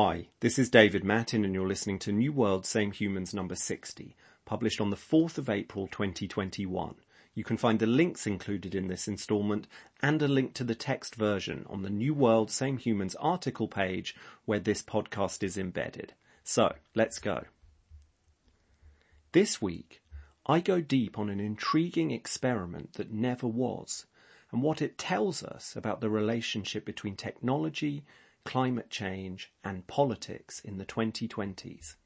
Hi, this is David Mattin and you're listening to New World Same Humans number 60, published on the 4th of April 2021. You can find the links included in this instalment and a link to the text version on the New World Same Humans article page where this podcast is embedded. So, let's go. This week, I go deep on an intriguing experiment that never was and what it tells us about the relationship between technology, climate change and politics in the 2020s.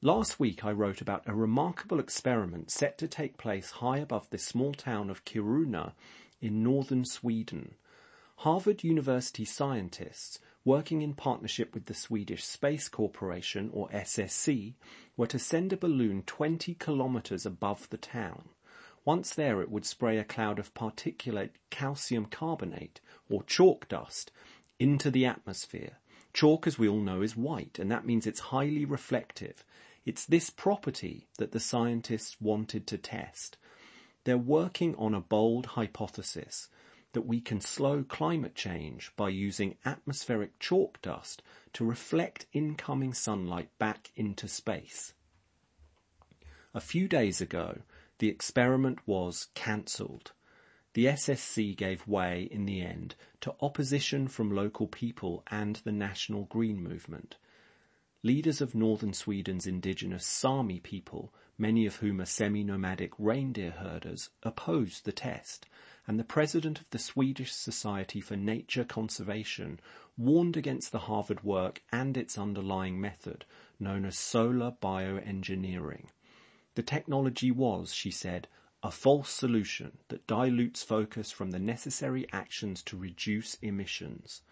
Last week I wrote about a remarkable experiment set to take place high above the small town of Kiruna in northern Sweden. Harvard University scientists working in partnership with the Swedish Space Corporation or SSC were to send a balloon 20 kilometers above the town. Once there it would spray a cloud of particulate calcium carbonate or chalk dust into the atmosphere. Chalk, as we all know, is white, and that means it's highly reflective. It's this property that the scientists wanted to test. They're working on a bold hypothesis that we can slow climate change by using atmospheric chalk dust to reflect incoming sunlight back into space. A few days ago, the experiment was cancelled the SSC gave way in the end to opposition from local people and the national green movement. Leaders of northern Sweden's indigenous Sami people, many of whom are semi-nomadic reindeer herders, opposed the test, and the president of the Swedish Society for Nature Conservation warned against the Harvard work and its underlying method, known as solar bioengineering. The technology was, she said, a false solution that dilutes focus from the necessary actions to reduce emissions.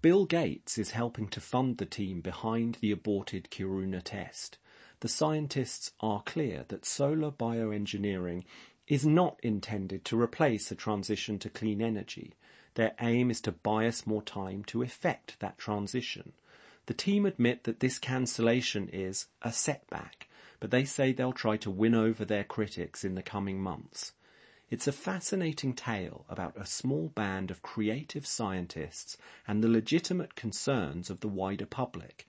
Bill Gates is helping to fund the team behind the aborted Kiruna test. The scientists are clear that solar bioengineering is not intended to replace the transition to clean energy. Their aim is to buy us more time to effect that transition. The team admit that this cancellation is a setback but they say they'll try to win over their critics in the coming months. It's a fascinating tale about a small band of creative scientists and the legitimate concerns of the wider public,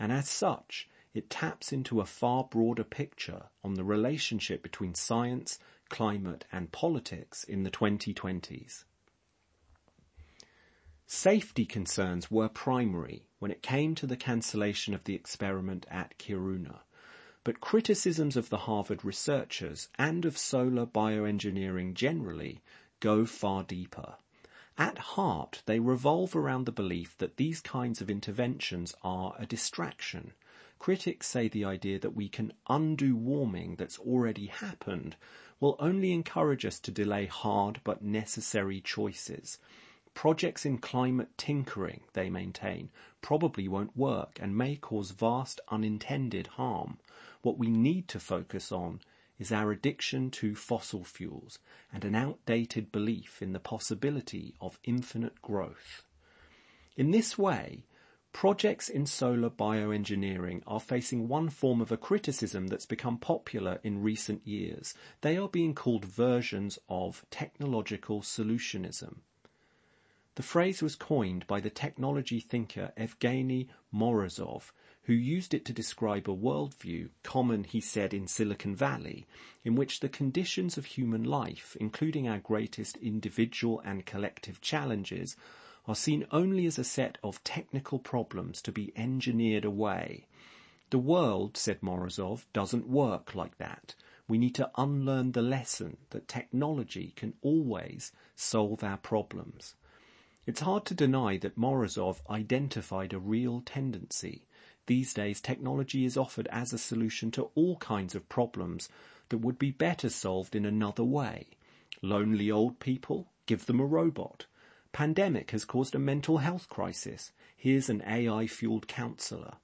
and as such, it taps into a far broader picture on the relationship between science, climate, and politics in the 2020s. Safety concerns were primary when it came to the cancellation of the experiment at Kiruna. But criticisms of the Harvard researchers and of solar bioengineering generally go far deeper. At heart, they revolve around the belief that these kinds of interventions are a distraction. Critics say the idea that we can undo warming that's already happened will only encourage us to delay hard but necessary choices. Projects in climate tinkering, they maintain, probably won't work and may cause vast unintended harm. What we need to focus on is our addiction to fossil fuels and an outdated belief in the possibility of infinite growth. In this way, projects in solar bioengineering are facing one form of a criticism that's become popular in recent years. They are being called versions of technological solutionism. The phrase was coined by the technology thinker Evgeny Morozov who used it to describe a worldview common, he said, in Silicon Valley, in which the conditions of human life, including our greatest individual and collective challenges, are seen only as a set of technical problems to be engineered away. The world, said Morozov, doesn't work like that. We need to unlearn the lesson that technology can always solve our problems. It's hard to deny that Morozov identified a real tendency these days, technology is offered as a solution to all kinds of problems that would be better solved in another way. Lonely old people? Give them a robot. Pandemic has caused a mental health crisis. Here's an AI-fueled counselor.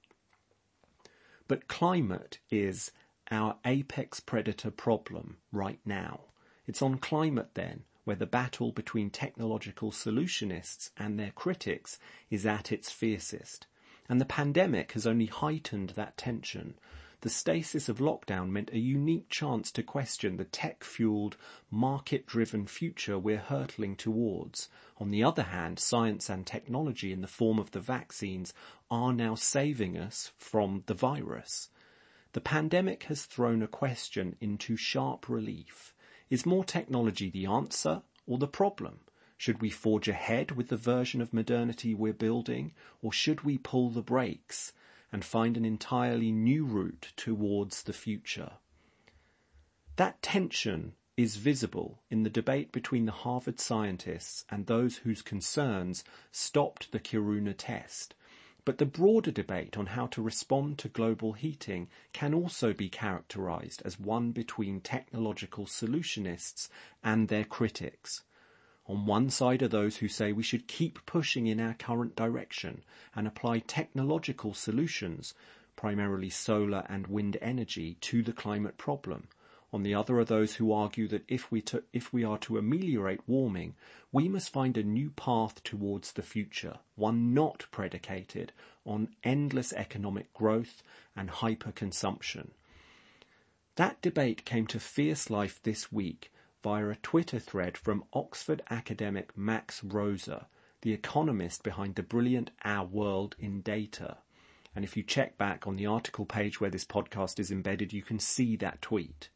But climate is our apex predator problem right now. It's on climate then where the battle between technological solutionists and their critics is at its fiercest. And the pandemic has only heightened that tension. the stasis of lockdown meant a unique chance to question the tech-fueled, market-driven future we're hurtling towards. On the other hand, science and technology in the form of the vaccines are now saving us from the virus. The pandemic has thrown a question into sharp relief. Is more technology the answer or the problem? Should we forge ahead with the version of modernity we're building, or should we pull the brakes and find an entirely new route towards the future? That tension is visible in the debate between the Harvard scientists and those whose concerns stopped the Kiruna test. But the broader debate on how to respond to global heating can also be characterized as one between technological solutionists and their critics. On one side are those who say we should keep pushing in our current direction and apply technological solutions, primarily solar and wind energy, to the climate problem. On the other are those who argue that if we, to, if we are to ameliorate warming, we must find a new path towards the future, one not predicated on endless economic growth and hyperconsumption. That debate came to fierce life this week via a Twitter thread from Oxford academic Max Roser, the economist behind the brilliant Our World in Data. And if you check back on the article page where this podcast is embedded, you can see that tweet.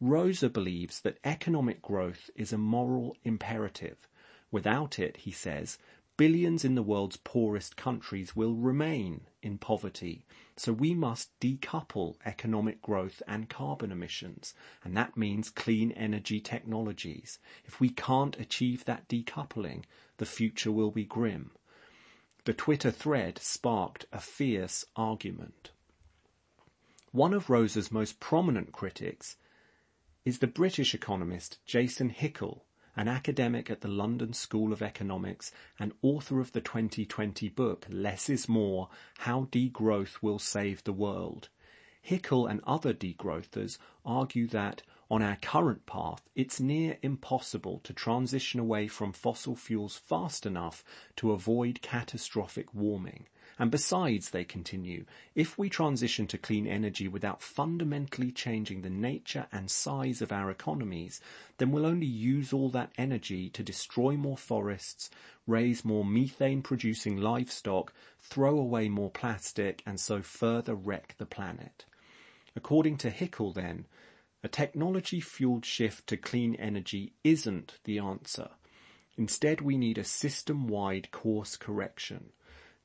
Roser believes that economic growth is a moral imperative. Without it, he says, billions in the world's poorest countries will remain in poverty. So we must decouple economic growth and carbon emissions. And that means clean energy technologies. If we can't achieve that decoupling, the future will be grim. The Twitter thread sparked a fierce argument. One of Roser's most prominent critics is the British economist Jason Hickel, an academic at the London School of Economics and author of the 2020 book Less is More, How Degrowth Will Save the World. Hickel and other degrowthers argue that on our current path, it's near impossible to transition away from fossil fuels fast enough to avoid catastrophic warming. And besides, they continue, if we transition to clean energy without fundamentally changing the nature and size of our economies, then we'll only use all that energy to destroy more forests, raise more methane producing livestock, throw away more plastic, and so further wreck the planet. According to Hickel then, a technology fueled shift to clean energy isn't the answer. Instead, we need a system wide course correction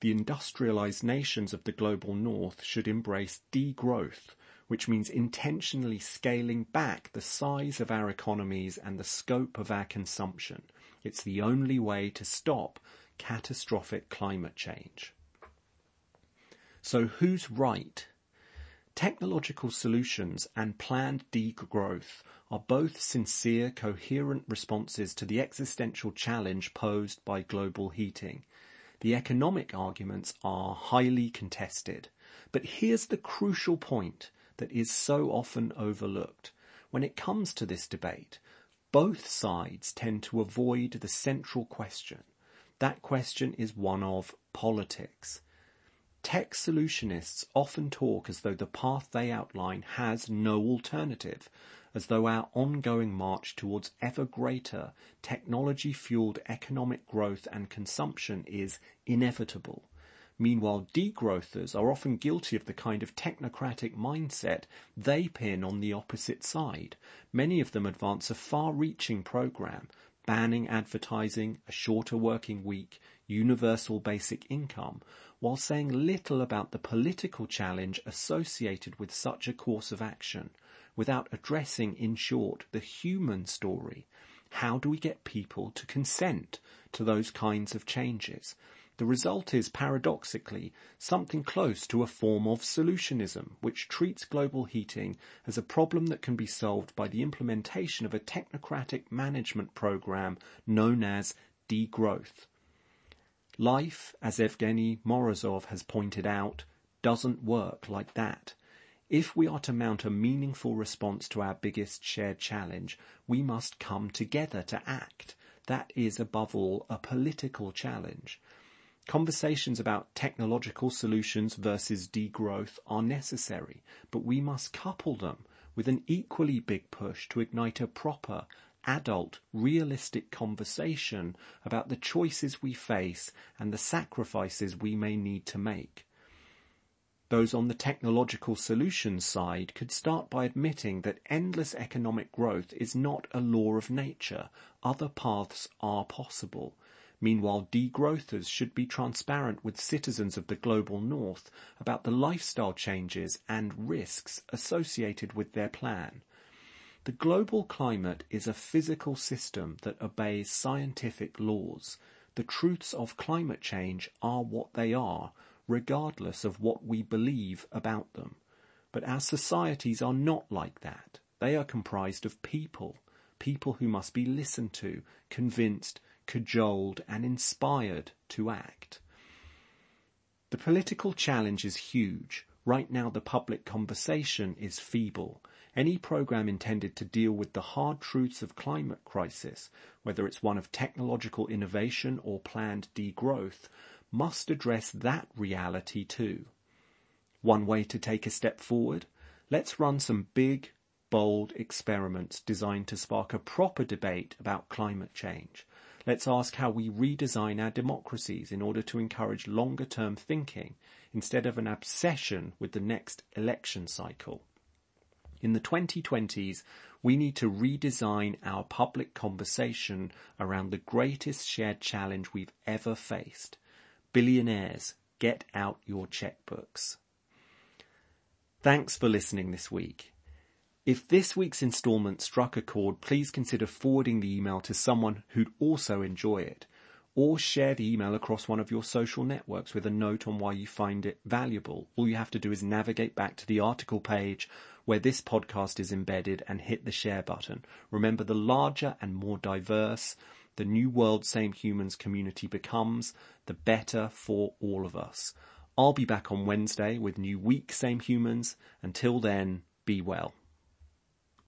the industrialized nations of the global north should embrace degrowth, which means intentionally scaling back the size of our economies and the scope of our consumption. It's the only way to stop catastrophic climate change. So who's right? Technological solutions and planned degrowth are both sincere, coherent responses to the existential challenge posed by global heating. The economic arguments are highly contested. But here's the crucial point that is so often overlooked. When it comes to this debate, both sides tend to avoid the central question. That question is one of politics. Tech solutionists often talk as though the path they outline has no alternative, as though our ongoing march towards ever greater technology-fueled economic growth and consumption is inevitable. Meanwhile, degrowthers are often guilty of the kind of technocratic mindset they pin on the opposite side. Many of them advance a far-reaching program, banning advertising, a shorter working week, universal basic income, while saying little about the political challenge associated with such a course of action without addressing, in short, the human story. How do we get people to consent to those kinds of changes? The result is, paradoxically, something close to a form of solutionism, which treats global heating as a problem that can be solved by the implementation of a technocratic management program known as degrowth. Life, as Evgeny Morozov has pointed out, doesn't work like that. If we are to mount a meaningful response to our biggest shared challenge, we must come together to act. That is above all a political challenge. Conversations about technological solutions versus degrowth are necessary, but we must couple them with an equally big push to ignite a proper, adult, realistic conversation about the choices we face and the sacrifices we may need to make. Those on the technological solutions side could start by admitting that endless economic growth is not a law of nature. Other paths are possible. Meanwhile, degrowthers should be transparent with citizens of the global north about the lifestyle changes and risks associated with their plan. The global climate is a physical system that obeys scientific laws. The truths of climate change are what they are, regardless of what we believe about them. But our societies are not like that. They are comprised of people, people who must be listened to, convinced, cajoled, and inspired to act. The political challenge is huge. Right now, the public conversation is feeble. Any program intended to deal with the hard truths of climate crisis, whether it's one of technological innovation or planned degrowth, must address that reality too. One way to take a step forward, let's run some big, bold experiments designed to spark a proper debate about climate change. Let's ask how we redesign our democracies in order to encourage longer term thinking instead of an obsession with the next election cycle. In the 2020s, we need to redesign our public conversation around the greatest shared challenge we've ever faced Billionaires, get out your checkbooks. Thanks for listening this week. If this week's installment struck a chord, please consider forwarding the email to someone who'd also enjoy it, or share the email across one of your social networks with a note on why you find it valuable. All you have to do is navigate back to the article page where this podcast is embedded and hit the share button. Remember, the larger and more diverse the new world Same Humans community becomes, the better for all of us. I'll be back on Wednesday with new week Same Humans. Until then, be well.